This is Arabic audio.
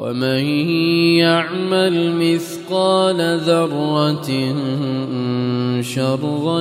ومن يعمل مثقال ذرة شرا